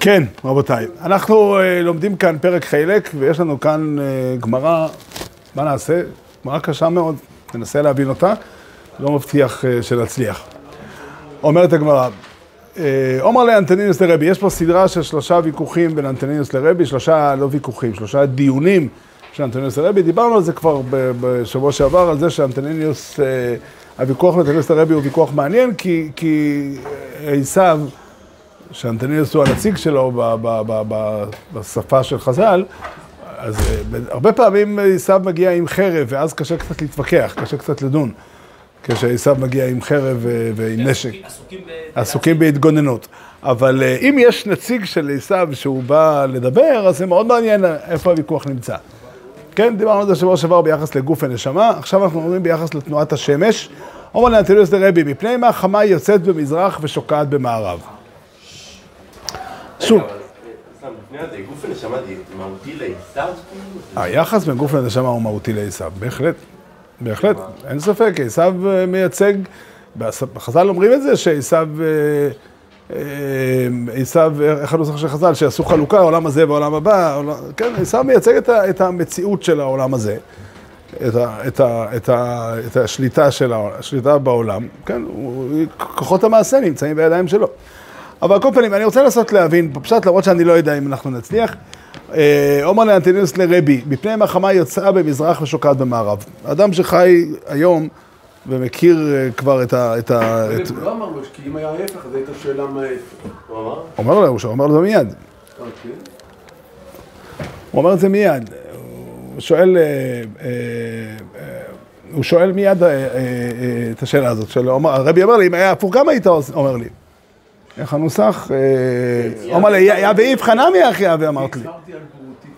כן, רבותיי, אנחנו אה, לומדים כאן פרק חלק, ויש לנו כאן אה, גמרא, מה נעשה? גמרא קשה מאוד, ננסה להבין אותה, לא מבטיח אה, שנצליח. אומרת הגמרא, אמר לו אנטונינוס לרבי, יש פה סדרה של שלושה ויכוחים בין אנטונינוס לרבי, שלושה, לא ויכוחים, שלושה דיונים של אנטונינוס לרבי, דיברנו על זה כבר בשבוע שעבר, על זה שאנטונינוס, הוויכוח לאנטונינוס לרבי הוא ויכוח מעניין, כי עשיו, שאנטניוס הוא הנציג שלו ב, ב, ב, ב, בשפה של חז"ל, אז אה, הרבה פעמים עשיו מגיע עם חרב, ואז קשה קצת להתווכח, קשה קצת לדון. כשעשיו מגיע עם חרב אה, ועם נשק. עסוקים בהתגוננות. אבל אה, אם יש נציג של עשיו שהוא בא לדבר, אז זה מאוד מעניין איפה הוויכוח נמצא. כן, דיברנו על זה שבוע שעבר ביחס לגוף ונשמה, עכשיו אנחנו אומרים ביחס לתנועת השמש. אומר לאנטניוס דרבי, מפני מה חמה יוצאת במזרח ושוקעת במערב. שוב. היחס בין גוף לנשמה הוא מהותי לעשו, בהחלט, בהחלט, אין ספק, עשו אה, מייצג, בחז"ל אומרים את זה שעשו, אה, אה, עשו, איך הנוסח של חז"ל, שעשו חלוקה, העולם הזה והעולם הבא, כן, עשו מייצג את המציאות של העולם הזה. את, השליטה בעולם, כן, כוחות המעשה נמצאים בידיים שלו. אבל על כל פנים, אני רוצה לנסות להבין, פשוט למרות שאני לא יודע אם אנחנו נצליח. עומר אה, לאנטינוס לרבי, מפני מלחמה יוצאה במזרח ושוקעת במערב. אדם שחי היום ומכיר אה, כבר את ה... הוא לא אמר לו, כי אם היה ההפך, אז הייתה שאלה מה. הוא אמר? הוא אומר לו, הוא אומר לו מיד. אוקיי. הוא אומר את זה מיד. הוא שואל, אה, הוא שואל מיד את השאלה הזאת. הרבי אומר לי, אם היה הפוך, גם היית אומר לי. איך הנוסח? אומר לי, יא באיפכא נמי אחי אבי אמרת לי.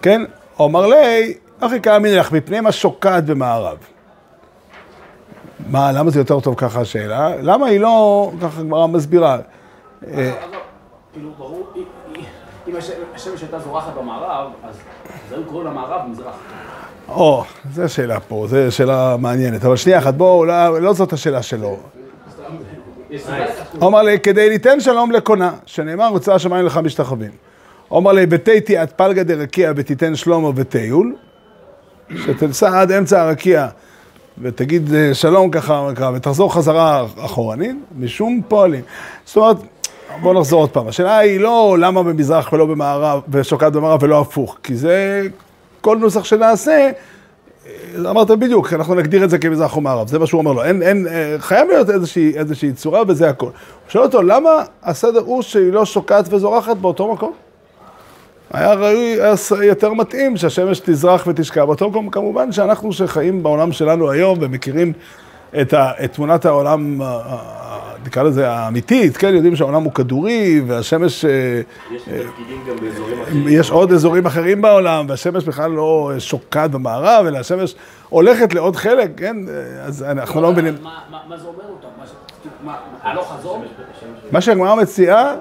כן? אומר לי, אחי כאמין לך, מפני מה שוקעת במערב. מה, למה זה יותר טוב ככה השאלה? למה היא לא, ככה גמרא מסבירה. כאילו, ברור, אם השמש הייתה זורחת במערב, אז היו קוראים למערב מזרח. או, זו שאלה פה, זו שאלה מעניינת. אבל שנייה אחת, בואו, לא זאת השאלה שלו. אומר לי, כדי ליתן שלום לקונה, שנאמר, רוצה השמיים לך משתחווים. אומר לי, בתיתי עד פלגא דרקיע ותיתן שלמה ותיול, שתנסע עד אמצע הרקיע ותגיד אה, שלום ככה, ותחזור חזרה אחורנית, משום פועלים. זאת אומרת, בואו נחזור עוד פעם. השאלה היא לא למה במזרח ולא במערב, ושוקעת במערב ולא הפוך, כי זה כל נוסח שנעשה. אמרת בדיוק, אנחנו נגדיר את זה כמזרח ומערב, זה מה שהוא אומר לו. אין, אין, אה, חייב להיות איזושהי, איזושהי צורה וזה הכל. הוא שואל אותו, למה הסדר הוא שהיא לא שוקעת וזורחת באותו מקום? היה ראוי, היה יותר מתאים שהשמש תזרח ותשקע באותו מקום. כמובן שאנחנו שחיים בעולם שלנו היום ומכירים את, ה, את תמונת העולם, נקרא לזה האמיתית, כן, יודעים שהעולם הוא כדורי והשמש... אה, יש תפקידים גם באזורים אחרים. יש עוד אזורים אחרים בעולם, והשמש בכלל לא שוקעת במערב, אלא השמש הולכת לעוד חלק, כן? אז אנחנו לא מבינים. מה זה אומר חזור? מה שהגמרא מציעה...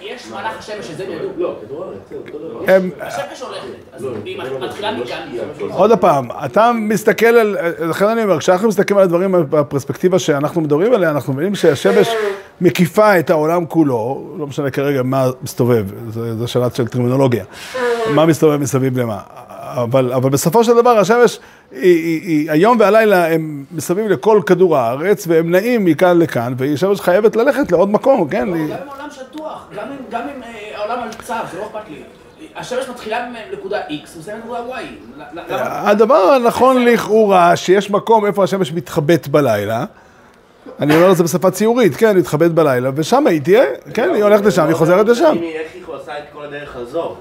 יש מלאך השמש שזה ידעו. לא, כדור הארץ, השמש הולכת, אז היא מתחילה מכאן. עוד פעם, אתה מסתכל על, לכן אני אומר, כשאנחנו מסתכלים על הדברים בפרספקטיבה שאנחנו מדברים עליה, אנחנו מבינים שהשמש מקיפה את העולם כולו, לא משנה כרגע מה מסתובב, זו שאלה של טרמינולוגיה, מה מסתובב מסביב למה. אבל, אבל בסופו של דבר השמש, היא, היא, היא, היום והלילה הם מסביב לכל כדור הארץ, והם נעים מכאן לכאן, והשמש חייבת ללכת לעוד מקום, כן? גם אם העולם שטוח, גם אם אה, העולם על צו, זה לא אכפת לי. השמש מתחילה מנקודה X ומסיימת מנקודה Y. הדבר הנכון לכאורה, שיש מקום איפה השמש מתחבאת בלילה, אני אומר את זה בשפה ציורית, כן, מתחבאת בלילה, ושם היא תהיה, כן, היא הולכת לשם, היא חוזרת לשם. איך היא עושה את כל הדרך הזאת?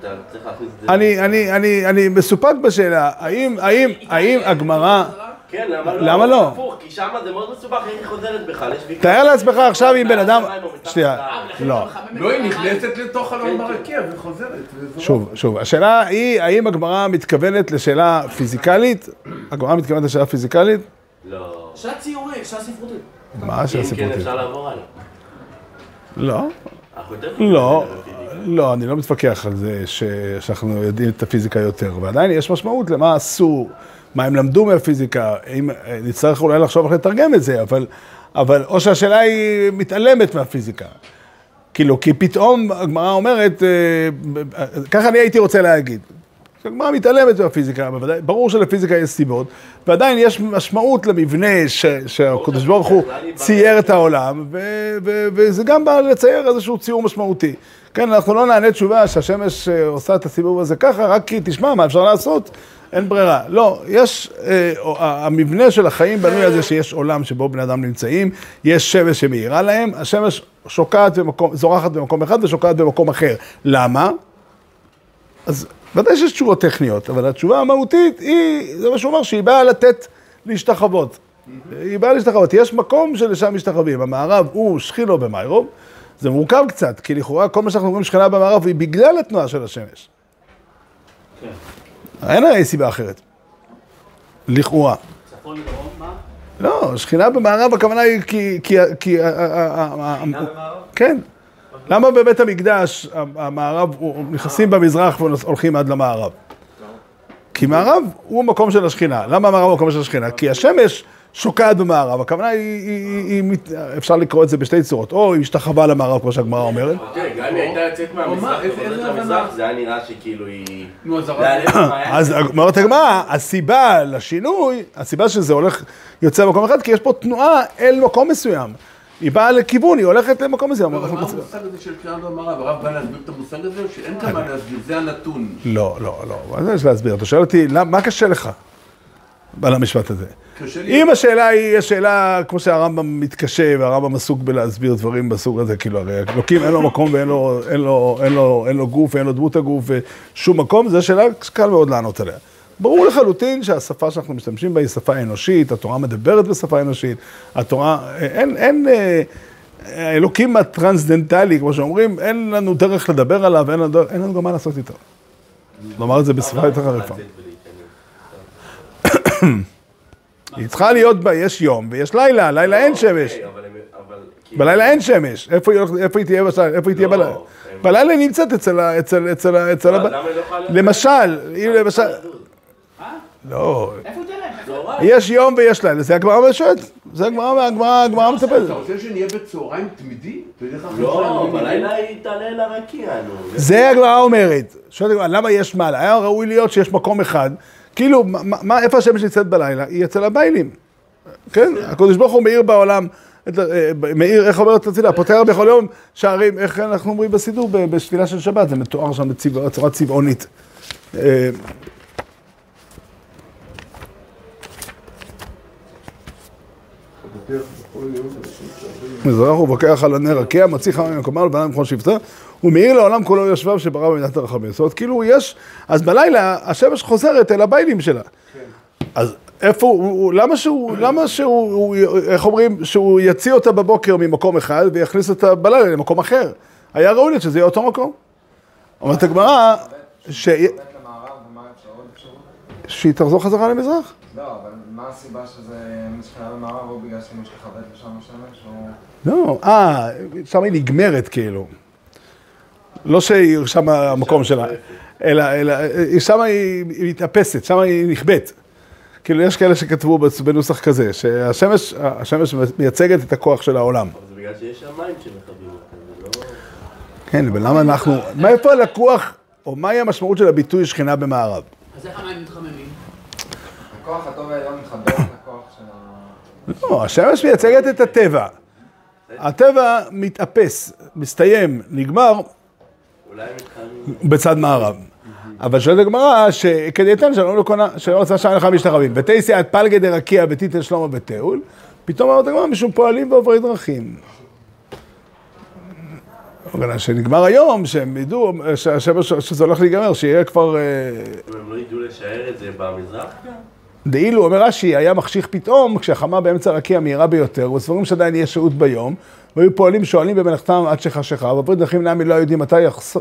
אתה צריך להכניס את זה. אני מסופק בשאלה, האם הגמרא... כן, למה לא? כי שם זה מאוד מסובך, איך היא חוזרת בכלל, יש ויכוח. תאר לעצמך עכשיו אם בן אדם... שנייה, לא. לא, היא נכנסת לתוך אלון ברקיע וחוזרת. שוב, שוב, השאלה היא, האם הגמרא מתכוונת לשאלה פיזיקלית? הגמרא מתכוונת לשאלה פיזיקלית? לא. שאלה ציורית, שאלה ספרותית. מה שאלה אם כן, ספרותית? אפשר לעבור הלאה. לא, אנחנו יותר לא, מבינים. לא, אני לא מתווכח על זה ש- שאנחנו יודעים את הפיזיקה יותר, ועדיין יש משמעות למה אסור, מה הם למדו מהפיזיקה, אם, נצטרך אולי לחשוב איך לתרגם את זה, אבל, אבל או שהשאלה היא מתעלמת מהפיזיקה. כאילו, כי פתאום הגמרא אומרת, אה, ככה אני הייתי רוצה להגיד. הגמרא מתעלמת מהפיזיקה, בוודאי, ברור שלפיזיקה יש סיבות, ועדיין יש משמעות למבנה שהקדוש ברוך הוא צייר את העולם, וזה גם בא לצייר איזשהו ציור משמעותי. כן, אנחנו לא נענה תשובה שהשמש אה, עושה את הסיבוב הזה ככה, רק כי תשמע מה אפשר לעשות, אין ברירה. לא, יש, אה, המבנה של החיים בנוי על זה שיש עולם שבו בני אדם נמצאים, יש שמש שמאירה להם, השמש שוקעת במקום, זורחת במקום אחד ושוקעת במקום אחר. למה? אז ודאי שיש תשובות טכניות, אבל התשובה המהותית היא, זה מה שהוא אומר, שהיא באה לתת להשתחוות. היא באה להשתחוות. יש מקום שלשם משתחווים. המערב הוא שכינו במיירוב, זה מורכב קצת, כי לכאורה כל מה שאנחנו אומרים שכינה במערב היא בגלל התנועה של השמש. אין הרי סיבה אחרת. לכאורה. צפון לדרום, מה? לא, שכינה במערב הכוונה היא כי... כי, כי כן. למה בבית המקדש המערב, נכנסים במזרח והולכים עד למערב? כי מערב הוא מקום של השכינה. למה מערב הוא מקום של השכינה? כי השמש שוקעת במערב. הכוונה היא, היא, היא, היא, אפשר לקרוא את זה בשתי צורות. או היא משתחווה למערב, כמו שהגמרא אומרת. תראה, גם אם היא הייתה יוצאת מה, מהמזרח? זה היה נראה שכאילו היא... נו, אז אומרת הגמרא, הסיבה לשינוי, הסיבה שזה הולך, יוצא למקום אחד, כי יש פה תנועה אל מקום מסוים. היא באה לכיוון, היא הולכת למקום. לא, אבל מה המושג הזה של קריאה במערב? הרב בא להסביר את המושג הזה, שאין כאן מה להסביר, זה הנתון. לא, לא, לא, מה זה יש להסביר? אתה שואל אותי, מה קשה לך על המשפט הזה? אם השאלה היא, השאלה, כמו שהרמב"ם מתקשה, והרמב"ם עסוק בלהסביר דברים בסוג הזה, כאילו, הרי אלוקים אין לו מקום ואין לו, אין לו, אין לו, אין לו גוף ואין לו דמות הגוף ושום מקום, זו שאלה שקל מאוד לענות עליה. ברור לחלוטין שהשפה שאנחנו משתמשים בה היא שפה אנושית, התורה מדברת בשפה אנושית, התורה, אין, אין, אה, האלוקים הטרנסדנטלי, כמו שאומרים, אין לנו דרך לדבר עליו, אין לנו, דרך- אין לנו גם מה לעשות איתו. לומר את זה בשפה יותר חריפה. היא צריכה להיות בה, יש יום ויש לילה, לילה אין שמש. אוקיי, כאילו- בלילה אין שמש, איפה היא הולכת- איפה היא תהיה בשעה, איפה היא תהיה לא, בלילה? בלילה היא נמצאת אצל ה... לא למשל, אם למשל... אה? לא, איפה. יש יום ויש לילה, זה הגמרא שואלת, זה הגמרא, הגמרא, הגמרא מטפלת. אתה רוצה שנהיה בצהריים תמידי? לא? בלילה היא תעלה אל הרקיע, נו. זה הגמרא אומרת. שואלת הגמרא, למה יש מעלה? היה ראוי להיות שיש מקום אחד, כאילו, מה- איפה השמש נמצאת בלילה? היא אצל הביילים. כן, הקדוש ברוך הוא מאיר בעולם, אה, מאיר, איך אומרת אצילה, פותח בכל יום שערים, איך אנחנו אומרים בסידור, ב- בתפילה של שבת, זה מתואר שם בצורה צבעונית. מזרח ובוקח על הנר רקיע, מוציא חמה ממקומה לבנה ממכון שבטה, ומאיר לעולם כולו יושביו שברא במידת הרחמים. זאת אומרת, כאילו יש, אז בלילה השמש חוזרת אל הביילים שלה. אז איפה, הוא, למה שהוא, למה שהוא, הוא, איך אומרים, שהוא יציא אותה בבוקר ממקום אחד ויכניס אותה בלילה למקום אחר? היה ראוי לי שזה יהיה אותו מקום. אומרת הגמרא? שהיא תחזור חזרה למזרח. לא, אבל מה הסיבה שזה משכנה במערב, או בגלל שהיא משתחווית לשם השמש, או... לא, אה, שם היא נגמרת כאילו. לא שהיא שם המקום שלה, אלא, אלא, היא- שם היא מתאפסת, שם היא נכבאת. כאילו, יש כאלה שכתבו בנוסח כזה, שהשמש השמש מייצגת את הכוח של העולם. אבל זה בגלל שיש שם מים שמכבים אותם, לא... כן, אבל למה אנחנו, מאיפה הלקוח, או מהי המשמעות של הביטוי שכינה במערב? אז איך המים מתחממים? הכוח הטוב העליון מחבר את הכוח של ה... לא, השמש מייצגת את הטבע. הטבע מתאפס, מסתיים, נגמר. בצד מערב. אבל שואלת הגמרא, שכדי יתן שלום לקונה, שלא רצה שם לך משתחווים. ותייסי עד פלגי דרקיע ותיתן שלמה ותאול, פתאום אומרת הגמרא, משום פועלים ועוברי דרכים. אבל שנגמר היום, שהם ידעו, שזה הולך להיגמר, שיהיה כבר... אה, הם לא ידעו לשער את זה במזרח גם? דאילו, אומר רש"י, היה מחשיך פתאום, כשהחמה באמצע הרקיע מהירה ביותר, וסבורים שעדיין יהיה שהות ביום, והיו פועלים שואלים במלאכתם עד שחשיכה, ועוברי דרכים נעמי לא יודעים מתי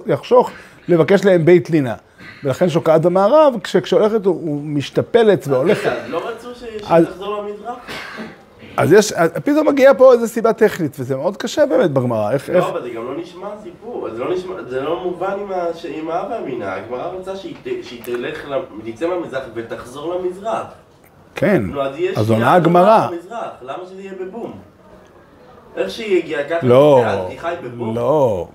יחשוך, לבקש להם בית לינה. ולכן שוקעת במערב, כש- כשהולכת הוא- משתפלת והולכת. לא רצו שתחזור למזרח? אז יש, אז פתאום מגיעה פה איזו סיבה טכנית, וזה מאוד קשה באמת בגמרא. איך, איך... לא, אבל זה גם לא נשמע סיפור, זה לא נשמע, זה לא מובן עם ה- ש- עם האב והמינה, הגמרא רוצה שהיא שהיא תלך, תצא מהמזרח ותחזור למזרח. כן, נו, אז עונה הגמרא. למה שזה יהיה בבום? איך שהיא הגיעה ככה, לא, היא חי. לא.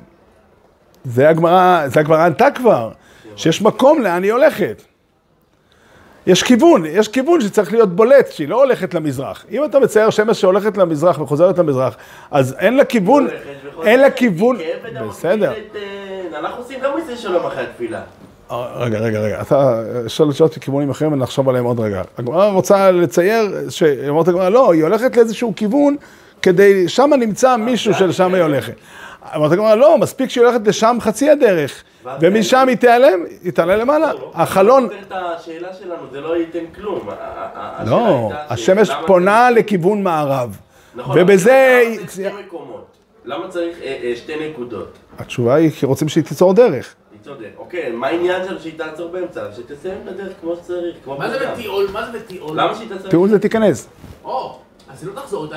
זה הגמרא, זה הגמרא ענתה כבר, שיש מקום לאן היא הולכת. יש כיוון, יש כיוון שצריך להיות בולט, שהיא לא הולכת למזרח. אם אתה מצייר שמש שהולכת למזרח וחוזרת למזרח, אז אין לה כיוון, וחוזרת, אין לה כיוון, בסדר. אה, אנחנו עושים גם מזה שלום אחרי התפילה. אה, רגע, רגע, רגע, אתה שואל שאלות מכיוונים אחרים ונחשוב עליהם עוד רגע. הגמרא רוצה לצייר, ש- אומרת הגמרא, לא, היא הולכת לאיזשהו כיוון, כדי, שם נמצא מישהו שלשם היא הולכת. אמרת הגמרא, לא, מספיק שהיא הולכת לשם חצי הדרך, ומשם היא תיעלם, היא תעלה למעלה. החלון, זה לא השאלה שלנו, זה לא ייתן כלום. לא, השמש פונה לכיוון מערב. נכון, ובזה... אבל למה צריך שתי מקומות? למה צריך אה, אה, שתי נקודות? התשובה היא כי רוצים שהיא תיצור דרך. צודק. אוקיי, מה העניין שלו שהיא תעצור באמצע? שתסיים את הדרך כמו שצריך, כמו מה זה. בטיעול? מה זה בטיעול? למה שהיא תעצור? טיעון זה תיכנס. או, אז היא לא תחזור. מה?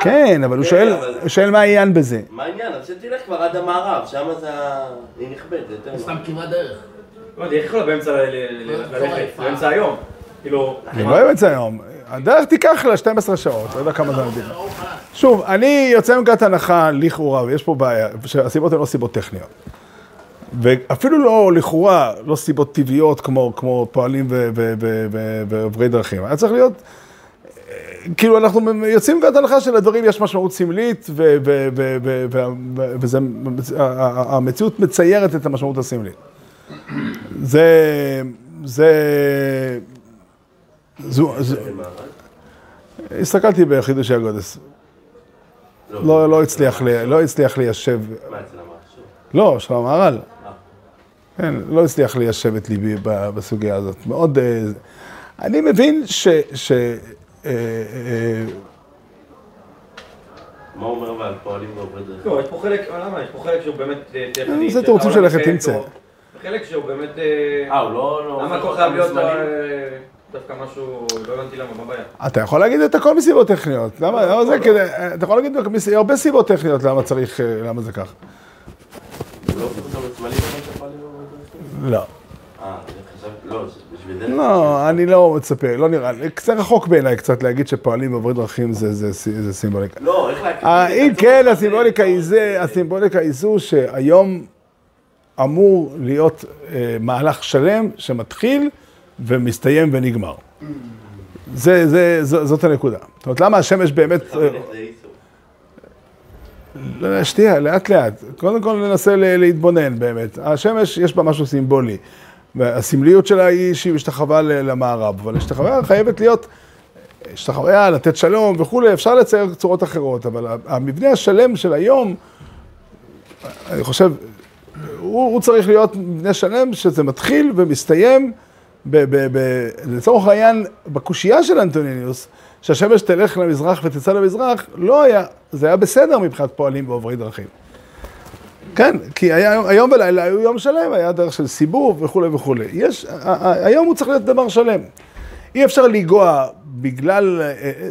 כן, אבל הוא כן, שואל, הוא שואל מה העניין בזה. מה העניין? אז שתלך כבר עד המערב, שם זה. היא נכבדת, זה יותר סתם. כברת דרך. לא יודע, איך יכולה באמצע ל- ל- ל- ללכת, באמצע היום. כאילו, אני לא אמצע היום. הדרך תיקח לה 12 שעות, לא יודע כמה זמן. זה. חלש. שוב, אני יוצא מנקודת הנחה, לכאורה, ויש פה בעיה, שהסיבות הן לא סיבות טכניות. ואפילו לא, לכאורה, לא סיבות טבעיות כמו, כמו פועלים ו- ו- ו- ו- ועוברי דרכים. היה צריך להיות, כאילו, אנחנו יוצאים מנקודת הנחה שלדברים יש משמעות סמלית, ו- ו- ו- ו- ו- וזה, ה- ה- המציאות מציירת את המשמעות הסמלית. זה, זה, זו, זו, הסתכלתי בחידושי הגודס. לא, לא הצליח, לי, לא הצליח ליישב, מה אצל המחשוב? לא, של המהר"ל. כן, לא הצליח ליישב את ליבי בסוגיה הזאת. מאוד, אה, אני מבין ש... ש אה, אה, מה הוא אומר על פועלים ועוברי דרך? לא, יש פה חלק, למה? יש פה חלק שהוא באמת אה, טכני. זה אתם רוצים מתנהל תמצא. וחלק שהוא באמת... אה, אה, הוא לא... לא למה הכל חייב להיות? אה, דווקא משהו, לא הבנתי למה, מה הבעיה? אתה יכול להגיד את הכל מסיבות טכניות. למה, למה זה כדי... אתה יכול להגיד הרבה סיבות טכניות למה צריך, אה, למה זה ככה. הוא לא הופך אותם אבל דרכים? לא. אה, אני חשבתי... לא, בשביל זה... לא, אני לא מצפה, לא נראה לי. קצת רחוק בעיניי קצת להגיד שפועלים ועוברי דרכים זה- זה זה סימבוליקה. לא, איך להקריא? אה, אם כן, הסימבוליקה היא זה, הסימבוליקה היא זו שהיום אמור להיות אה, מהלך שלם שמתחיל ומסתיים ונגמר. זה, זה, זאת הנקודה. זאת אומרת, למה השמש באמת... אה, זה. לא, לא, שנייה, לאט לאט. קודם כל ננסה להתבונן באמת. השמש, יש בה משהו סימבולי. והסמליות שלה היא שהיא משתחווה למערב, אבל השתחוויה חייבת להיות השתחוויה, לתת שלום וכולי, אפשר לצייר צורות אחרות, אבל המבנה השלם של היום, אני חושב, הוא, הוא צריך להיות מבנה שלם שזה מתחיל ומסתיים, ב, ב, ב, לצורך העניין, בקושייה של אנטוניניוס, שהשמש תלך למזרח ותצא למזרח, לא היה, זה היה בסדר מבחינת פועלים ועוברי דרכים. כן, כי היה, היום ולילה היו יום שלם, היה דרך של סיבוב וכולי וכולי. יש, היום הוא צריך להיות דבר שלם. אי אפשר לנגוע בגלל, אה, אה,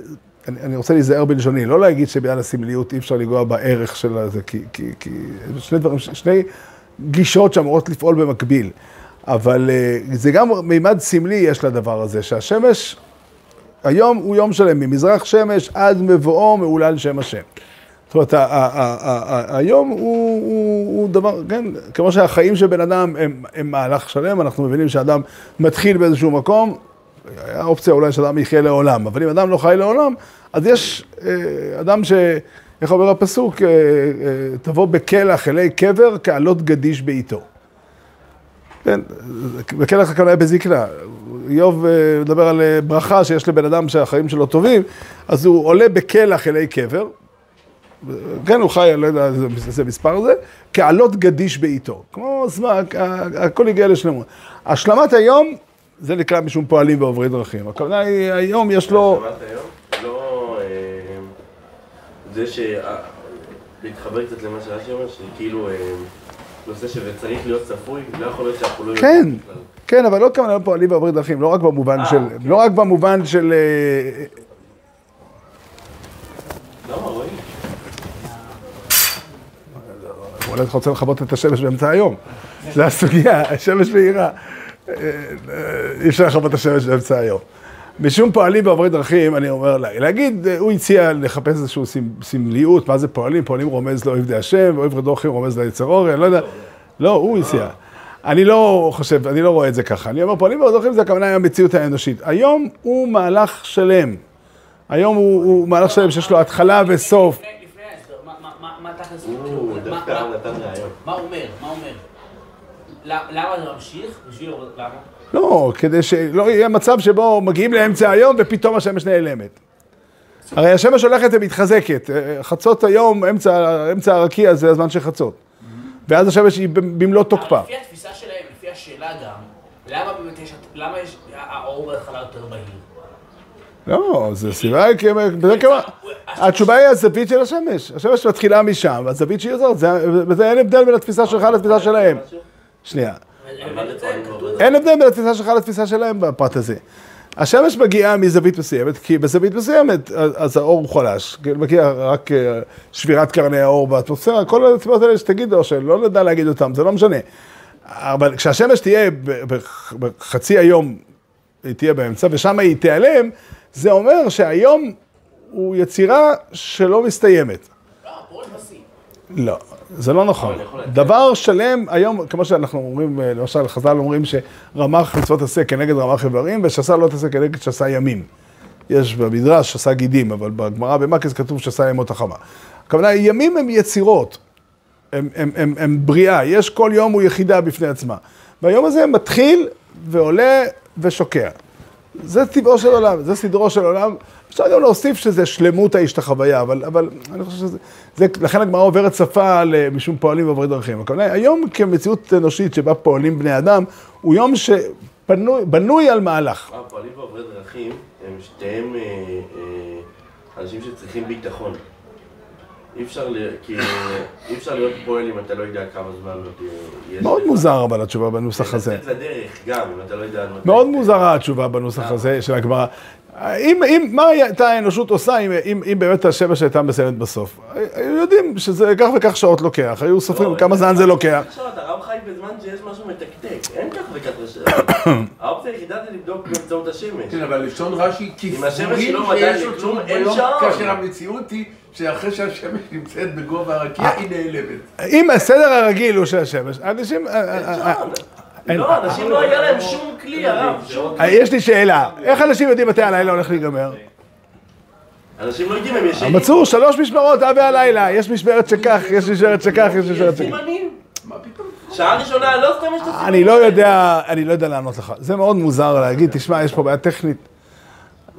אני, אני רוצה להיזהר בלשוני, לא להגיד שבגלל הסמליות אי אפשר לנגוע בערך של זה, כי, כי, כי שני דברים, שני גישות שאמורות לפעול במקביל. אבל אה, זה גם מימד סמלי יש לדבר הזה, שהשמש, היום הוא יום שלם, ממזרח שמש עד מבואו מעולל שם השם. זאת אומרת, היום הוא, דבר, כן, כמו שהחיים של בן אדם הם, מהלך שלם, אנחנו מבינים שאדם מתחיל באיזשהו מקום, היה אופציה אולי שאדם יחיה לעולם, אבל אם אדם לא חי לעולם, אז יש אה, אדם ש... איך אומר הפסוק? אה, אה, תבוא בקלח אלי קבר כעלות גדיש בעיתו. כן, בקלח הכוונה בזקנה. איוב מדבר על ברכה שיש לבן אדם שהחיים שלו טובים, אז הוא עולה בקלח אלי קבר, כן, הוא חי, אני לא יודע איזה מספר זה, כעלות גדיש בעיתו. כמו זמן, הכל הגיע לשלמות. השלמת היום, זה נקרא משום פועלים ועוברי דרכים. הכוונה היא, היום יש לו... שמעת היום? לא... אה, זה ש... להתחבר קצת למה שרש"י אומר, שכאילו אה, נושא שצריך להיות צפוי, לא יכול להיות שאנחנו לא כן. כן, אבל לא כוונה פועלים ועוברי דרכים, לא רק במובן אה, של... כן. לא רק במובן של... למה, רועי? אולי אתה רוצה לכבות את השמש באמצע היום. זה הסוגיה, השמש מאירה. אה, אה, אי אפשר לכבות את השמש באמצע היום. משום פועלים ועוברי דרכים, אני אומר, לה- להגיד, אה, הוא הציע לחפש איזושהי סמ- סמליות, מה זה פועלים? פועלים רומז לאויב די השם, ואויב דרכים רומז ליצר אור, אני לא יודע. לא, הוא הציע. אני לא חושב, אני לא רואה את זה ככה. אני אומר, פועלים ועוברי דרכים זה הכוונה היא המציאות האנושית. היום הוא מהלך שלם. היום הוא, הוא מהלך שלם שיש לו התחלה וסוף. לפני לפני ההסבר, מה- מה- מה- מה תכלס הוא מה- נתן רעיון. מה הוא אומר? מה הוא אומר? למה זה ממשיך? בשביל... למה? לא, כדי שלא יהיה מצב שבו מגיעים לאמצע היום ופתאום השמש נעלמת. הרי השמש הולכת ומתחזקת. אה, חצות היום, אמצע, אמצע הרקיע זה הזמן של חצות. ואז השמש היא במלוא תוקפה. לפי התפיסה שלהם, לפי השאלה גם, למה באמת יש... למה יש... האור בהתחלה יותר בהיר? לא, זה סיבה, כמה... התשובה היא הזווית של השמש. השמש מתחילה משם, והזווית שהיא זאת, זה- וזה אין הבדל בין התפיסה שלך לתפיסה שלהם. שנייה. אין הבדל בין התפיסה שלך לתפיסה שלהם בפרט הזה. השמש מגיעה מזווית מסוימת, כי בזווית מסוימת אז האור הוא חלש. כי מגיע רק אה, שבירת קרני האור באטמוספירה, כל הסיבות האלה שתגיד, או שלא נדע להגיד אותן, זה לא משנה. אבל כשהשמש תהיה בחצי היום, היא תהיה באמצע, ושם היא תיעלם, זה אומר שהיום הוא יצירה שלא מסתיימת. לא, זה לא נכון. דבר שלם, היום, כמו שאנחנו אומרים, אה, למשל, חז"ל אומרים שרמ"ח מצוות עשה כנגד רמ"ח איברים, ושסה לא תעשה כנגד שסה ימים. יש במדרש שסה גידים, אבל בגמרא במקס כתוב שסה ימות החמה. הכוונה, ימים הם יצירות, הם, הם, הם, הם בריאה, יש כל יום הוא יחידה בפני עצמה. והיום הזה מתחיל ועולה ושוקע. זה טבעו של עולם, זה סדרו של עולם. אפשר גם להוסיף שזה שלמות האיש את החוויה, אבל, אבל אני חושב שזה... זה, לכן הגמרא עוברת שפה ל- משום פועלים ועוברי דרכים. הכוונה, היום כמציאות אנושית שבה פועלים בני אדם, הוא יום שבנוי על מהלך. הפועלים ועוברי דרכים הם שתיהם אה, אה, אנשים שצריכים ביטחון. אי אפשר, אי להיות פועל אם אתה לא יודע כמה זמן אה, יש. מאוד. מוזר אבל התשובה בנוסח הזה. לצאת לדרך גם, אם אתה לא יודע... מאוד מוזרה התשובה בנוסח הזה של הגמרא. אם, אם, מה הייתה האנושות עושה אם, אם, אם באמת השמש הייתה מסיימת בסוף? היו יודעים שזה כך וכך שעות לוקח, היו סופרים לא, כמה זמן זה לוקח. בזמן שיש משהו מתקתק, אין כך וכך לשבת. האופציה היחידה זה לבדוק באמצעות השמש. כן, אבל לשון רש"י, כי אם השמש היא לא שיש לכלום, שעות אין ביום, שעון. כאשר המציאות היא שאחרי שהשמש נמצאת בגובה הרקיע, היא נעלמת. אם הסדר הרגיל הוא של השמש, אנשים... אה, אה, אה, אין. לא, אנשים לא היה להם שום כלי, הרב. שום אה, יש לי שאלה, איך אנשים יודעים מתי הלילה הולך להיגמר? אנשים לא יודעים, הם ישנים. מצאו שלוש משמרות אבי הלילה, יש משמרת שכך, יש משמרת שכך, יש משמרת יש שכך. שעה ראשונה, לא סתם יש את הסימנים. אני לא יודע, אני לא יודע לענות לך. זה מאוד מוזר להגיד, תשמע, יש פה בעיה טכנית.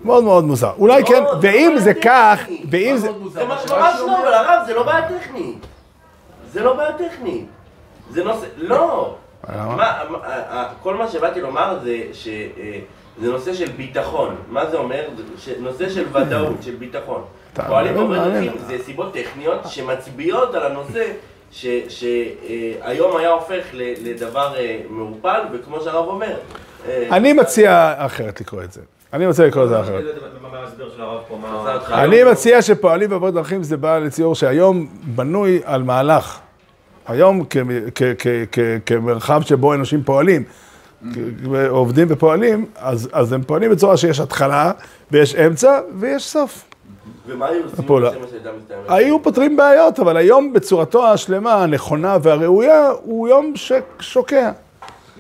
מאוד מאוד מוזר. אולי לא, כן, זה ואם לא זה כך. ואם זה... זה מה ממש שרש"י לא, אומר. אבל הרב, זה לא בעיה טכנית. זה לא בעיה טכנית. זה נושא, לא. מה, מה, אה, כל מה שבאתי לומר זה ש... אה, זה נושא של ביטחון. מה זה אומר? נושא של ודאות, של ביטחון. פועלים. דרכים זה סיבות טכניות שמצביעות על הנושא שהיום היה הופך לדבר אה, מעורפל, וכמו שהרב אומר... אה, אני מציע אחרת לקרוא את זה. אני מציע לקרוא את זה אחרת. אותך אני מציע שפועלים ועבוד דרכים זה בא לציור שהיום בנוי על מהלך. היום כמרחב שבו אנשים פועלים, עובדים ופועלים, אז הם פועלים בצורה שיש התחלה ויש אמצע ויש סוף. ומה היו עושים? היו פותרים בעיות, אבל היום בצורתו השלמה, הנכונה והראויה, הוא יום ששוקע.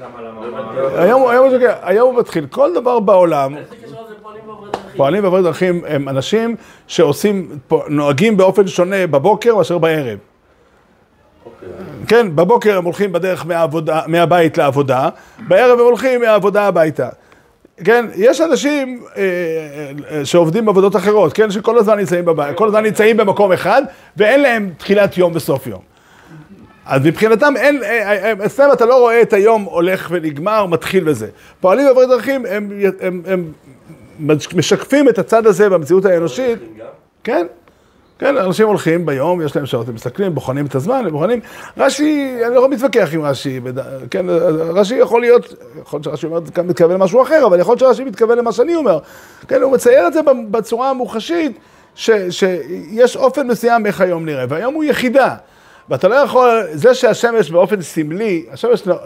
למה, למה? לא. היום, הוא שוקע, היום הוא מתחיל. כל דבר בעולם, ועוברי דרכים? פועלים ועוברי דרכים הם אנשים שעושים, נוהגים באופן שונה בבוקר מאשר בערב. אוקיי. כן, בבוקר הם הולכים בדרך מהעבודה, מהבית לעבודה, בערב הם הולכים מהעבודה הביתה. כן, יש אנשים אה, אה, שעובדים בעבודות אחרות, כן, שכל הזמן נמצאים בבית, כל הזמן נמצאים במקום אחד, ואין להם תחילת יום וסוף יום. אז מבחינתם אין, אה, אה, אה, אצלם אתה לא רואה את היום הולך ונגמר, מתחיל וזה. פועלים ועוברי דרכים, הם, הם, הם, הם משקפים את הצד הזה במציאות האנושית, גם? כן, כן, אנשים הולכים ביום, יש להם שעות, הם מסתכלים, בוחנים את הזמן, הם בוחנים. רש"י, אני לא מתווכח עם רש"י, כן, רש"י יכול להיות, יכול להיות שרש"י אומר, כאן מתכוון למשהו אחר, אבל יכול להיות שרש"י מתכוון למה שאני אומר. כן, הוא מצייר את זה בצורה המוחשית, ש, שיש אופן מסוים איך היום נראה, והיום הוא יחידה. ואתה לא יכול, זה שהשמש באופן סמלי, השמש, לא-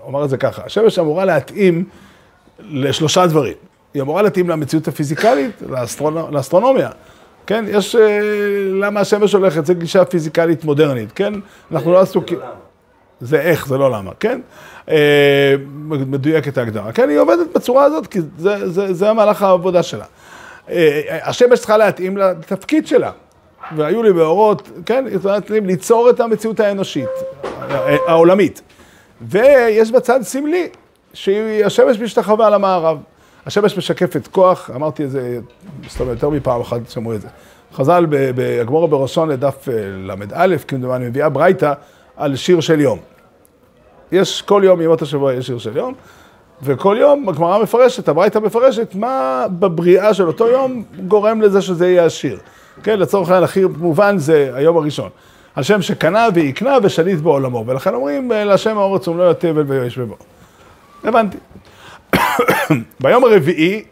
אומר את זה ככה, השמש אמורה להתאים לשלושה דברים. היא אמורה להתאים למציאות הפיזיקלית, לאסטרונ... לאסטרונומיה. כן, יש... אה, למה השמש הולכת? זו גישה פיזיקלית מודרנית, כן? אנחנו לא עסוקים... זה איך, זה לא למה, כן? אה, מדויקת ההגדרה. כן, היא עובדת בצורה הזאת, כי זה, זה, זה המהלך העבודה שלה. אה, השמש צריכה להתאים לתפקיד שלה. והיו לי מאורות, כן, ליצור את המציאות האנושית, העולמית. ויש בצד סמלי, שהשמש משתחווה למערב. השמש משקפת כוח, אמרתי את זה, זאת אומרת, יותר מפעם אחת שמעו את זה. חז"ל בגמורה בראשון לדף אה, ל"א, כמדומני, מביאה ברייתא על שיר של יום. יש כל יום ימות השבוע יש שיר של יום, וכל יום הגמרא מפרשת, הברייתא מפרשת, מה בבריאה של אותו יום גורם לזה שזה יהיה השיר. כן, לצורך העניין הכי מובן זה היום הראשון. השם שקנה ויקנה ושליט בעולמו, ולכן אומרים להשם האורץ ומלוא התבל ויואש בבו. הבנתי. ביום הרביעי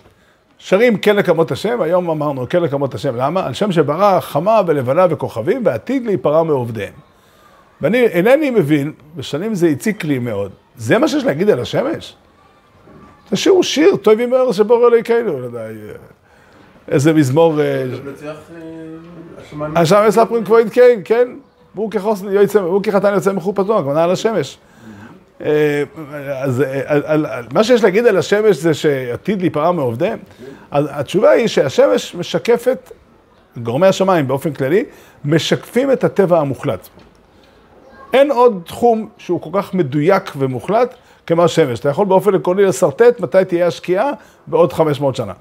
שרים כן לקמות השם, היום אמרנו כן לקמות השם, למה? על שם שברא חמה ולבנה וכוכבים ועתיד להיפרע מעובדיהם. ואני אינני מבין, ושנים זה הציק לי מאוד, זה מה שיש להגיד על השמש? תשאירו שיר, טוב עם ארץ שבורא אלוהיכנו, לא יודע, איזה מזמור... השמיים ספרים כבוד כן, כן, יוצא, והוא כחתן יוצא מחופתו, הכוונה על השמש. אז מה שיש להגיד על השמש זה שעתיד להיפרע מעובדיהם. אז התשובה היא שהשמש משקפת, גורמי השמיים באופן כללי, משקפים את הטבע המוחלט. אין עוד תחום שהוא כל כך מדויק ומוחלט כמו השמש. אתה יכול באופן עקרוני לשרטט מתי תהיה השקיעה בעוד 500 שנה.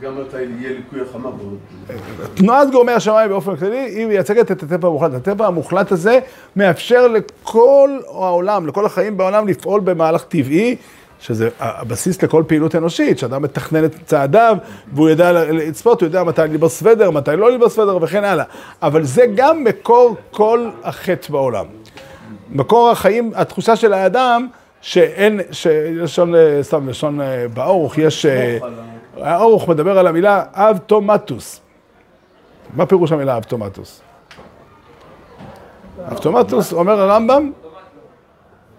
וגם מתי יהיה ליקוי החמה בעוד... תנועת גורמי השמיים באופן כללי, היא מייצגת את הטבע המוחלט. הטבע המוחלט הזה מאפשר לכל העולם, לכל החיים בעולם, לפעול במהלך טבעי, שזה הבסיס לכל פעילות אנושית, שאדם מתכנן את צעדיו, והוא יודע לצפות, הוא יודע מתי ללבוס סוודר, מתי לא ללבוס סוודר וכן הלאה. אבל זה גם מקור כל החטא בעולם. מקור החיים, התחושה של האדם, שאין, שלשון, סתם לשון באורוך, יש... האורוך מדבר על המילה אבטומטוס. מה פירוש המילה אבטומטוס? אבטומטוס, אומר הרמב"ם,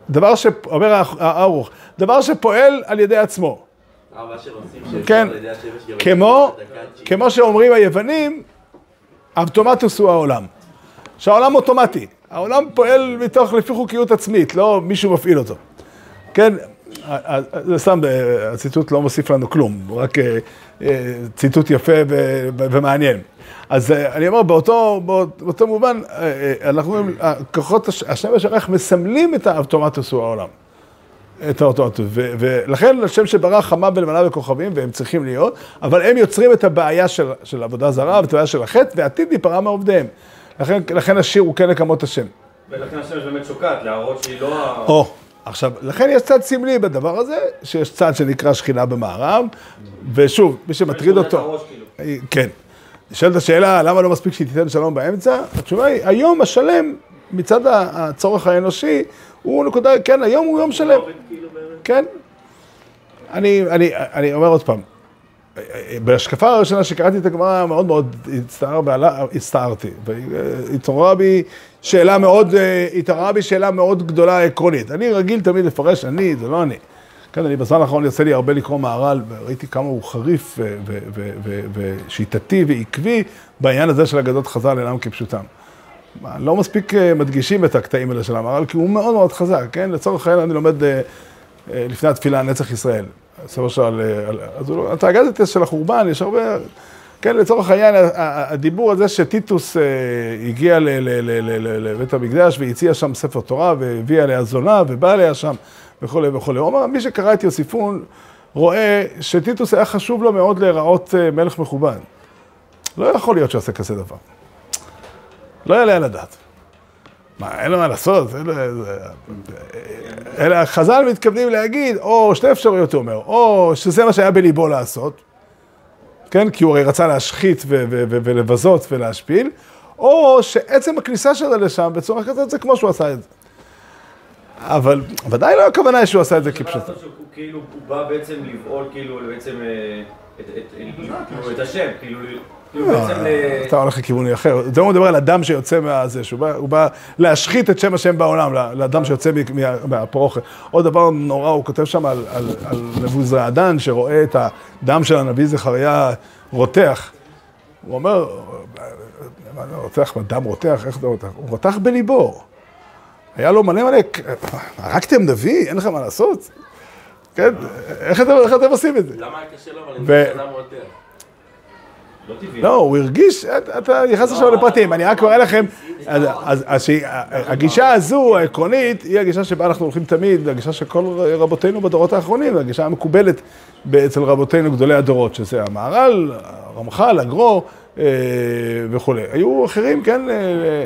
דבר ש... אומר האורוך, דבר שפועל על ידי עצמו. כן, כמו, כמו שאומרים היוונים, אבטומטוס הוא העולם. שהעולם אוטומטי, העולם פועל מתוך לפי חוקיות עצמית, לא מישהו מפעיל אותו. כן, זה סתם, הציטוט לא מוסיף לנו כלום, רק ציטוט יפה ומעניין. אז אני אומר, באותו, באותו מובן, אנחנו רואים, כוחות השמש הרך מסמלים את האבטומטוס הוא העולם. את האוטומטוס, ולכן השם שברא חמה ולמנה וכוכבים, והם צריכים להיות, אבל הם יוצרים את הבעיה של, של עבודה זרה, ואת הבעיה של החטא, ועתיד להיפרע מעובדיהם. לכן, לכן השיר הוא כן לקמות השם. ולכן השמש באמת שוקעת, להראות שהיא לא... עכשיו, לכן יש צד סמלי בדבר הזה, שיש צד שנקרא שכינה במערב, ושוב, מי שמטריד אותו... כן. נשאלת השאלה, למה לא מספיק שהיא תיתן שלום באמצע? התשובה היא, היום השלם, מצד הצורך האנושי, הוא נקודה, כן, היום הוא יום שלם. כן. אני, אני, אני אומר עוד פעם, בהשקפה הראשונה שקראתי את הגמרא מאוד מאוד הצטער בעלה, הצטערתי. והתעוררה בי שאלה מאוד, התעוררה בי שאלה מאוד גדולה עקרונית. אני רגיל תמיד לפרש, אני, זה לא אני. כן, אני בזמן האחרון יוצא לי הרבה לקרוא מהר"ל, וראיתי כמה הוא חריף ושיטתי ועקבי בעניין הזה של אגדות חז"ל אינם כפשוטם. לא מספיק מדגישים את הקטעים האלה של המהר"ל, כי הוא מאוד מאוד חזק, כן? לצורך העניין אני לומד לפני התפילה נצח ישראל. ספר שעל... אז הוא, את האגדת של החורבן, יש הרבה... כן, לצורך העניין, הדיבור על זה שטיטוס הגיע לבית המקדש והציע שם ספר תורה והביא עליה זונה ובא עליה שם וכולי וכולי. הוא אמר, מי שקרא את יוסיפון רואה שטיטוס היה חשוב לו מאוד להיראות מלך מכובד. לא יכול להיות שעושה כזה דבר. לא יעלה על הדעת. מה, אין לו מה לעשות, אלא חז"ל מתכוונים להגיד, או שתי אפשרויות הוא אומר, או שזה מה שהיה בליבו לעשות, כן, כי הוא הרי רצה להשחית ולבזות ולהשפיל, או שעצם הכניסה שלו לשם בצורה כזאת זה כמו שהוא עשה את זה. אבל ודאי לא הכוונה שהוא עשה את זה כפשוט. כאילו, הוא בא בעצם לבעול כאילו בעצם את השם, כאילו כאילו אתה הולך לכיוון אחר. זה הוא מדבר על אדם שיוצא מהזה, שהוא בא, להשחית את שם השם בעולם, לאדם שיוצא מהפרוכת. עוד דבר נורא, הוא כותב שם על, נבוזראדן, שרואה את הדם של הנביא זכריה רותח. הוא אומר, מה זה רותח, דם רותח, איך זה רותח? הוא רותח בליבו. היה לו מלא מלא, הרגתם נביא, אין לך מה לעשות? כן, איך אתם, עושים את זה? למה היה קשה לו, אבל אני ו- בן אדם רותח. לא טבעי. לא, הוא הרגיש, אתה- נכנס עכשיו לפרטים, אני רק מראה לכם, אז- הגישה הזו, העקרונית, היא הגישה שבה אנחנו הולכים תמיד, הגישה של כל רבותינו בדורות האחרונים, הגישה המקובלת אצל רבותינו גדולי הדורות, שזה המהר"ל, הרמח"ל, הגרו אה, וכולי. היו אחרים, כן, אה,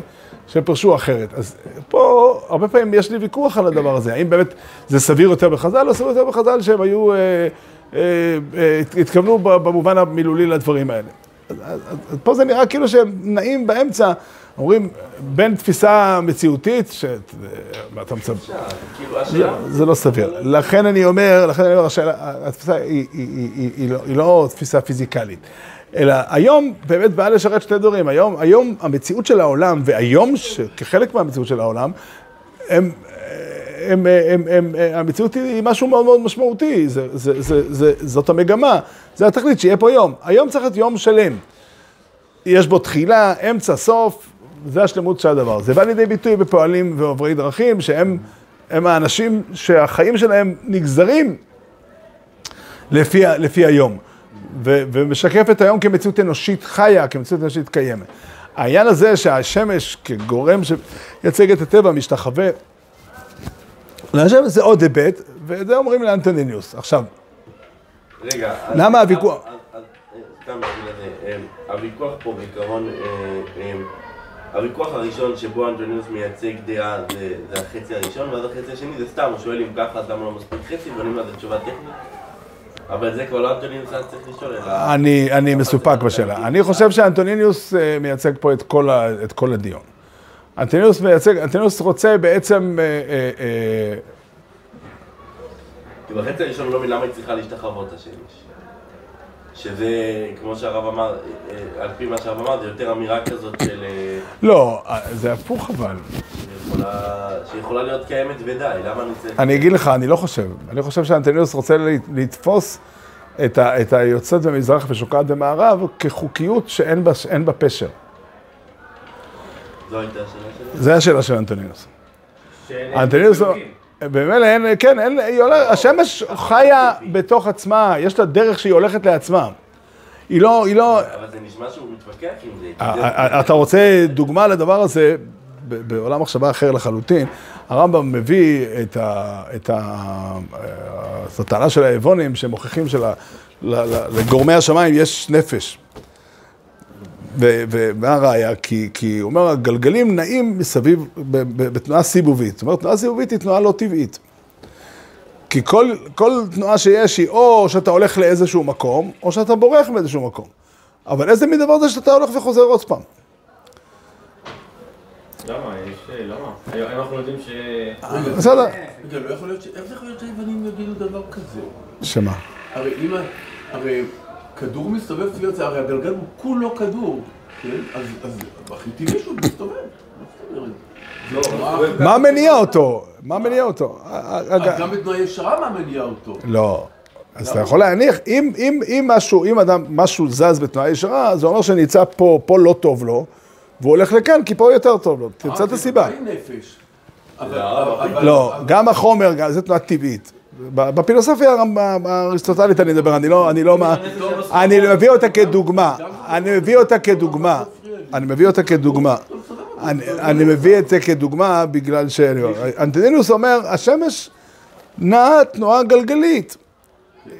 שפרשו אחרת. אז פה, הרבה פעמים יש לי ויכוח על הדבר הזה, האם באמת זה סביר יותר בחז"ל, או סביר יותר בחז"ל שהם היו, אה, התכוונו במובן המילולי לדברים האלה. פה זה נראה כאילו שהם נעים באמצע, אומרים, בין תפיסה מציאותית, ש... מה אתה מצב... כאילו. זה לא סביר. לכן אני אומר, לכן אני אומר, התפיסה היא, לא, היא לא תפיסה פיזיקלית. אלא היום באמת באה לשרת שתי דברים. היום, היום המציאות של העולם, והיום, כחלק מהמציאות של העולם, הם, הם, הם, הם, המציאות היא משהו מאוד מאוד משמעותי, זה, זה, זה, זה, זאת המגמה, זה התכלית, שיהיה פה יום. היום צריך להיות יום שלם. יש בו תחילה, אמצע, סוף, זה השלמות של הדבר. זה בא לידי ביטוי בפועלים ועוברי דרכים, שהם הם האנשים שהחיים שלהם נגזרים לפי, לפי היום, ו, ומשקף את היום כמציאות אנושית חיה, כמציאות אנושית קיימת. העניין הזה שהשמש כגורם שמייצג את הטבע משתחווה זה עוד היבט, ואת זה אומרים לאנטוניניוס. עכשיו, רגע, למה הוויכוח? סתם בשביל אמ, הוויכוח פה בעיקרון, אה, אמ, הוויכוח הראשון שבו אנטוניוס מייצג דעה זה זה החצי הראשון, ואז החצי השני זה סתם, הוא שואל אם ככה אז למה לא מספיק חצי, ועונים לזה תשובה טכנית. אבל זה כבר לא אנטונינוס היה צריך לשאול, אלא... אני, מסופק בשאלה. אני חושב שאנטונינוס אה, מייצג פה את כל הדיון. אנטונינוס מייצג, אנטונינוס רוצה בעצם, אה, אה, אה, כי בחצי הראשון הוא לא מבין למה היא צריכה להשתחוות השמש. שזה, כמו שהרב אמר, אה, אה, על פי מה שהרב אמר, זה יותר אמירה כזאת של... אה, לא, אה, זה הפוך אבל. שיכולה, שיכולה להיות קיימת ודי, למה אני צריך... אני אגיד לך, אני לא חושב. אני חושב שאנטונינוס רוצה לתפוס את, ה, את היוצאת במזרח ושוקעת במערב כחוקיות שאין בה, בה פשר. זו הייתה השאלה של אנטונינוס. שאין- אנטונינוס, אלוקים. במילא אין, כן, אין, היא הולכת, השמש חיה בתוך עצמה, יש לה דרך שהיא הולכת לעצמה. היא לא, היא לא, אבל זה נשמע שהוא מתווכח עם זה. אתה רוצה דוגמה לדבר הזה, ב- בעולם מחשבה אחר לחלוטין, הרמב"ם מביא את ה- את ה- את הטענה של היבונים שמוכיחים שלגורמי השמיים יש נפש. ומה הראיה? כי, כי הוא אומר, הגלגלים נעים מסביב ב- ב- בתנועה סיבובית. זאת אומרת, תנועה סיבובית היא תנועה לא טבעית. כי כל, כל תנועה שיש היא או שאתה הולך לאיזשהו מקום, או שאתה בורח מאיזשהו מקום. אבל איזה מין דבר זה שאתה הולך וחוזר עוד פעם? למה? יש... למה? היום אנחנו יודעים ש... בסדר. רגע, לא יכול להיות ש... איך זה יכול להיות שהיוונים יגידו דבר כזה? שמה? הרי אם... ה- הרי כדור מסתובב סביב זה, הרי הגלגל הוא כולו כדור, כן? אז אז הכי טבעי שהוא מסתובב. מה? לא, מה מניע אותו? מה מניע אותו? אז גם בתנועה ישרה מה מניע אותו? לא. אז אתה יכול להניח, אם, אם, אם משהו, אם אדם, משהו זז בתנועה ישרה, זה אומר שנמצא פה, פה לא טוב לו, והוא הולך לכאן כי פה יותר טוב לו. תמצא את אה, הסיבה. לא, לא, גם החומר, זה תנועה טבעית. בפילוסופיה האריסטוטלית אני מדבר, אני לא, אני לא, מה, אני מביא אותה כדוגמה, אני מביא אותה כדוגמה, אני מביא אותה כדוגמה, אני, מביא את זה כדוגמה בגלל ש... אנטונינוס אומר, השמש נעה תנועה גלגלית,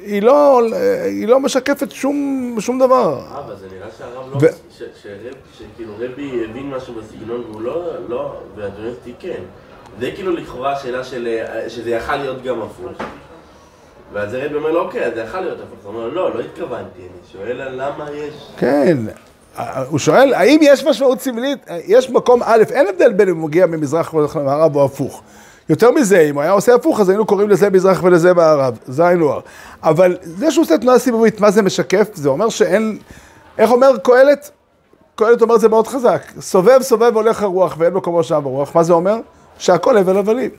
היא לא, היא לא משקפת שום, שום דבר. אבל זה נראה שהרב לא... שכאילו רבי הבין משהו בסגנון והוא לא... לא... ואדוני תיקן. זה כאילו לכאורה השאלה של... אה, שזה יכל להיות גם הפוך. ואז רבי אומר לו, אוקיי, זה יכל להיות הפוך. הוא אומר לא, לא התכוונתי, אני שואל למה יש... כן, הוא שואל, האם יש משמעות סמלית? יש מקום, א', אין הבדל בין אם הוא מגיע ממזרח למערב או הפוך. יותר מזה, אם הוא היה עושה הפוך, אז היינו קוראים לזה מזרח ולזה מערב, זה היינו הך. אבל זה שהוא עושה תנועה סיבובית, מה זה משקף? זה אומר שאין, איך אומר קהלת? קהלת אומר את זה מאוד חזק. סובב, סובב, הולך הרוח ואין מקומו שם הרוח. מה זה אומר? שהכל הבל הבלים.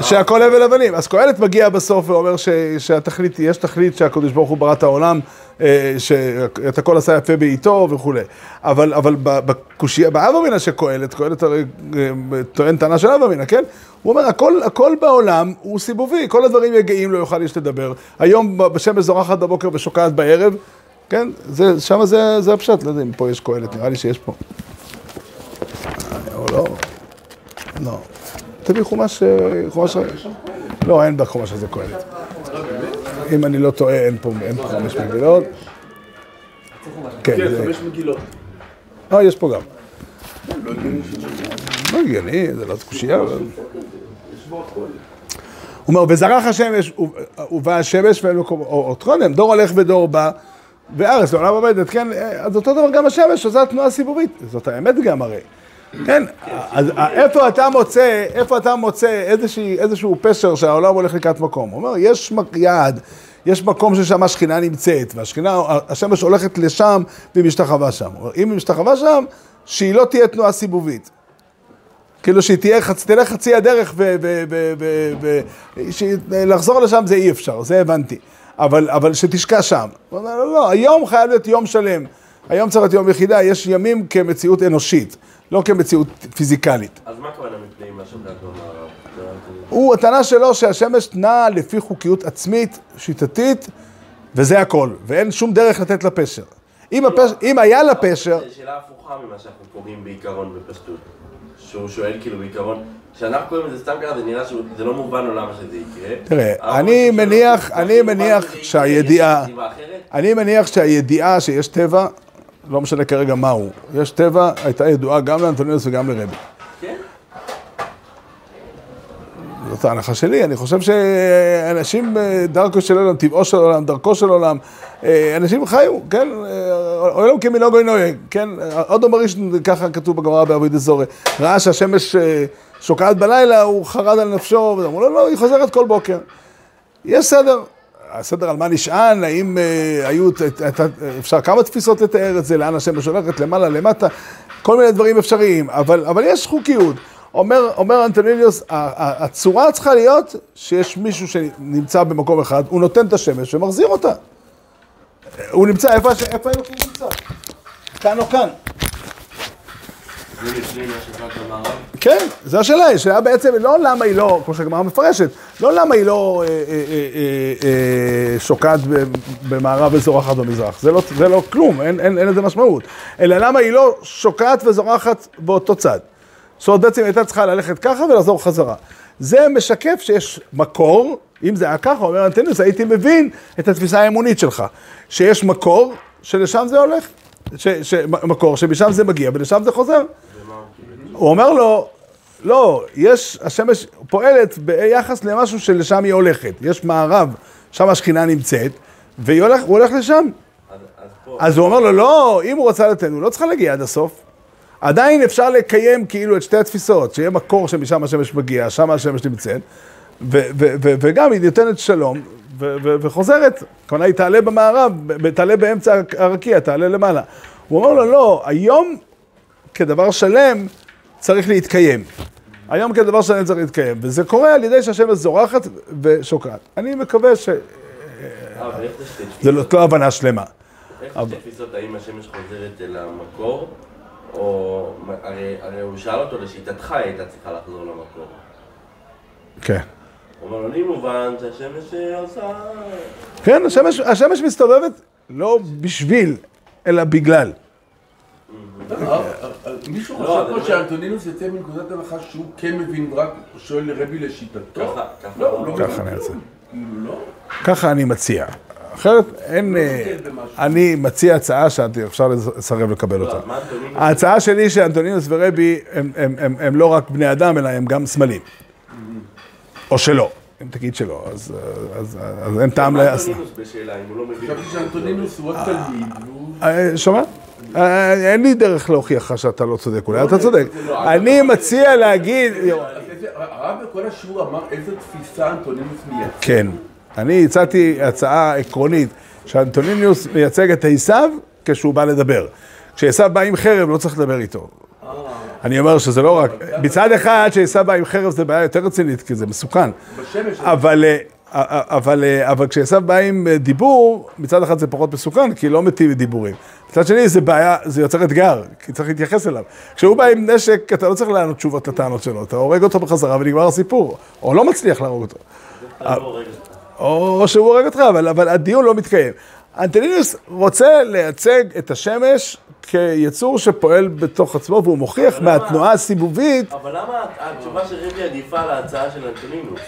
שהכל הבל הבלים. אז קהלת מגיע בסוף ואומר ש, שהתכלית, יש תכלית שהקדוש ברוך הוא ברא את העולם, אה, שאת הכל עשה יפה בעיתו וכולי. אבל, אבל בקושייה, באב אמינא של קהלת, קהלת הרי אה, טוען טענה של אב אמינא, כן? הוא אומר, הכל, הכל בעולם הוא סיבובי, כל הדברים יגעים לא יוכל איש לדבר. היום בשמש זורחת בבוקר ושוקעת בערב, כן? זה, שם זה, זה הפשט, לא יודע אם פה יש קהלת, נראה לי שיש פה. אה, או לא, לא. תביא חומש, אה, חומש... לא, אין בחומש הזה קהלת. אם אני לא טועה, אין פה חמש מגילות. כן, כן. חמש מגילות. אה, יש פה גם. לא הגיוני זה לא קושייה. אבל- הוא אומר, וזרח השמש, וב- ובא השמש ואין מקום, או קודם, דור הולך ודור בא, וארץ לעולם עומדת, כן, אז אותו דבר גם השמש עושה תנועה סיבובית, זאת האמת גם הרי. כן, אז איפה אתה מוצא, איפה אתה מוצא איזושהי, איזשהו פשר שהעולם הולך לקראת מקום? הוא אומר, יש יעד, יש מקום ששם השכינה נמצאת, והשכינה, השמש הולכת לשם והיא משתחווה שם. אם היא משתחווה שם, שהיא לא תהיה תנועה סיבובית. כאילו שהיא תהיה. תלך חצי הדרך ו... ו... ו... ו... ו... לחזור לשם זה אי אפשר, זה הבנתי. אבל, אבל שתשקע שם. הוא אומר, לא, לא, היום חייב להיות יום שלם. היום צריך להיות יום יחידה, יש ימים כמציאות אנושית, לא כמציאות פיזיקלית. אז מה הכוונה מפני מה שוקעת במערב? הוא, הטענה שלו שהשמש נעה לפי חוקיות עצמית, שיטתית, וזה הכל, ואין שום דרך לתת לה פשר. אם, הפש... אם היה לה פשר, זו שאלה הפוכה ממה שאנחנו קוראים בעיקרון בפשטות. שהוא שואל כאילו בעיקרון, כשאנחנו קוראים את זה סתם ככה, זה נראה שזה לא מובן לו למה שזה יקרה. תראה, אני מניח- אני מניח שהידיעה-? אני מניח שהידיעה שיש טבע, לא משנה כרגע מהו, יש טבע, הייתה ידועה גם לאנטוניוס וגם לרבי. כן. זאת ההנחה שלי, אני חושב שאנשים, אה, דרכו של עולם, טבעו של עולם, דרכו של עולם, אה, אנשים חיו, כן? אה, עולם כמנהגו נוהג, כן? עוד אומר איש, ככה כתוב בגמרא בעבוד אזורי, ראה שהשמש שוקעת בלילה, הוא חרד על נפשו, ואמרו לו, לא, היא חוזרת כל בוקר. יש סדר. הסדר על מה נשען, האם אה, היו, אפשר כמה תפיסות לתאר את זה, לאן השמש הולכת, למעלה, למטה, כל מיני דברים אפשריים, אבל, אבל יש חוקיות. אומר, אומר אנטוניליוס, הצורה צריכה להיות שיש מישהו שנמצא במקום אחד, הוא נותן את השמש ומחזיר אותה. הוא נמצא, איפה, איפה הוא נמצא? כאן או כאן. זה לפני מה שוקעת במערב? כן, זו השאלה, השאלה בעצם לא למה היא לא, כמו שהגמרא מפרשת, לא למה היא לא אה, אה, אה, שוקעת במערב וזורחת במזרח, זה לא, זה לא כלום, אין, אין, אין לזה משמעות, אלא למה היא לא שוקעת וזורחת באותו צד. זאת אומרת, בעצם היא הייתה צריכה ללכת ככה ולחזור חזרה. זה משקף שיש מקור, אם זה היה ככה, אומר אנטניוס, הייתי מבין את התפיסה האמונית שלך, שיש מקור שלשם זה הולך, ש, ש, מקור שמשם זה מגיע ולשם זה חוזר. הוא אומר לו, לא, יש, השמש פועלת ביחס למשהו שלשם היא הולכת. יש מערב, שם השכינה נמצאת, והוא הולך, הולך לשם. אז אז פה... אז הוא אומר לו, לא, אם הוא רוצה לתת, הוא לא צריך להגיע עד הסוף. עדיין אפשר לקיים כאילו את שתי התפיסות, שיהיה מקור שמשם השמש מגיעה, שם השמש נמצאת, וגם היא נותנת שלום, ו- ו- וחוזרת, כלומר היא תעלה במערב, תעלה באמצע הרקיע, תעלה למעלה. הוא אומר לו, לא, היום כדבר שלם צריך להתקיים. היום כדבר שלם צריך להתקיים, וזה קורה על ידי שהשמש זורחת ושוקעת. אני מקווה איך זה? לא, לא הבנה שלמה. איך שתי תפיסות, האם השמש חוזרת אל המקור, או... הרי הוא שאל אותו, לשיטתך היא הייתה צריכה לחזור למקור. כן. לו, לי מובן שהשמש אה, עושה... כן, השמש, השמש מסתובבת לא בשביל, אלא בגלל. אה, מישהו לא, זה פה שאנטונינוס יוצא מנקודת הנחה שהוא כן מבין, רק שואל לרבי לשיטתו. ככה, ככה. לא, הוא לא מבין אני כלום. כאילו, לא? ככה אני מציע. אחרת אין... אה, כן, במשהו. אני מציע הצעה שאפשר לסרב לקבל לא, אותה. ההצעה שלי שאנטונינוס ורבי הם לא רק בני אדם, אלא הם גם סמלים. או שלא. אם תגיד שלא, אז, אז, אז אין טעם מה לעשות. אנטונינוס בשאלה, אם הוא לא מבין... חשבתי שאנטונינוס הוא עוד תלמיד, והוא... אה, שומע? אה, אין לי דרך להוכיח לך שאתה לא צודק, אולי אתה צודק. לא, אני מציע להגיד... הרב בכל השיעור אמר איזה תפיסה אנטונינוס מייצג. כן. אני הצעתי הצעה עקרונית, שאנטוניניוס מייצג את עשיו כשהוא בא לדבר. כשעשו בא עם חרב, לא צריך לדבר איתו. אני אומר שזה לא רק, מצד אחד שעשו בא עם חרב זה בעיה יותר רצינית, כי זה מסוכן. בשמש, אבל, אה, אבל, אה, אבל כשעשו בא עם אה, דיבור, מצד אחד זה פחות מסוכן, כי לא מתים מדיבורים. מצד שני זה בעיה, זה יוצר אתגר, כי צריך להתייחס אליו. כשהוא בא עם נשק, אתה לא צריך לענות תשובות לטענות שלו, אתה הורג אותו בחזרה ונגמר הסיפור, או לא מצליח להרוג אותו. לא אותך. או שהוא הורג אותך, אבל, אבל הדיון לא מתקיים. אנטונינוס רוצה לייצג את השמש כיצור שפועל בתוך עצמו, והוא מוכיח מהתנועה הסיבובית, אבל למה התשובה של רבי עדיפה על ההצעה של אנטונינוס?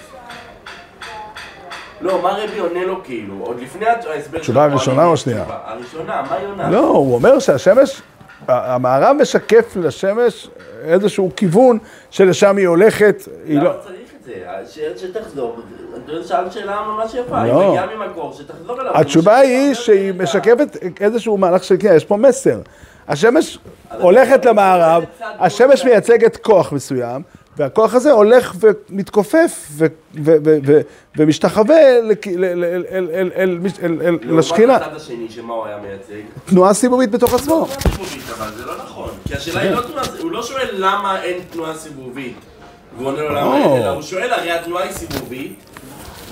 לא, מה רבי עונה לו כאילו? עוד לפני ההסבר התשובה הראשונה או השנייה? הראשונה, מה היא עונה? לא, הוא אומר שהשמש, המערב משקף לשמש איזשהו כיוון שלשם היא הולכת, למה לא... צריך שתחזור. אנטונינוס שאל שאלה ממש יפה, לא. היא מגיעה ממקור, שתחזור אליו. התשובה היא שהיא משקפת איזשהו מהלך של קנייה, יש פה מסר. השמש הולכת למערב, השמש מייצגת כוח מסוים, והכוח הזה הולך ומתכופף ומשתחווה אל- אל- לעומת. הצד השני, שמה הוא היה מייצג? תנועה סיבובית בתוך עצמו. תנועה סיבובית, אבל זה לא נכון. כי השאלה היא לא תנועה, הוא לא שואל למה אין תנועה סיבובית. והוא עונה לו למה אלא הוא שואל, הרי התנועה היא סיבובית.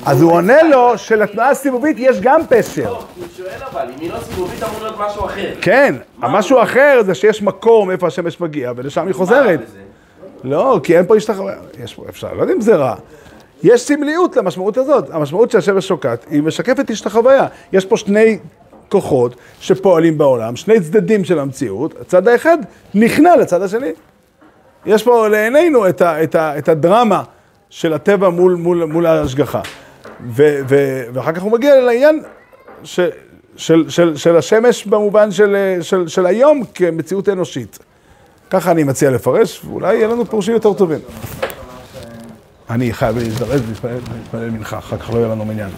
אז הוא עונה לו שלתנועה הסיבובית יש גם פשר. לא, הוא שואל אבל, אם היא לא סיבובית אמור להיות משהו אחר. כן, המשהו אחר זה שיש מקור מאיפה השמש מגיעה, ולשם היא חוזרת. לא, כי אין פה השתחוויה. יש פה, אפשר, לא יודע אם זה רע. יש סמליות למשמעות הזאת. המשמעות שהשמש שוקעת, היא משקפת השתחוויה. יש פה שני כוחות שפועלים בעולם, שני צדדים של המציאות, הצד האחד נכנע לצד השני. יש פה לעינינו את, ה, את, ה, את הדרמה של הטבע מול, מול, מול ההשגחה. ו, ו, ואחר כך הוא מגיע לעניין ש, של, של, של השמש במובן של, של, של היום כמציאות אנושית. ככה אני מציע לפרש, ואולי יהיה לנו פירושים יותר טובים. אני חייב להזדרז ולהתפלל להתפלל מנחה, אחר כך לא יהיה לנו מניין.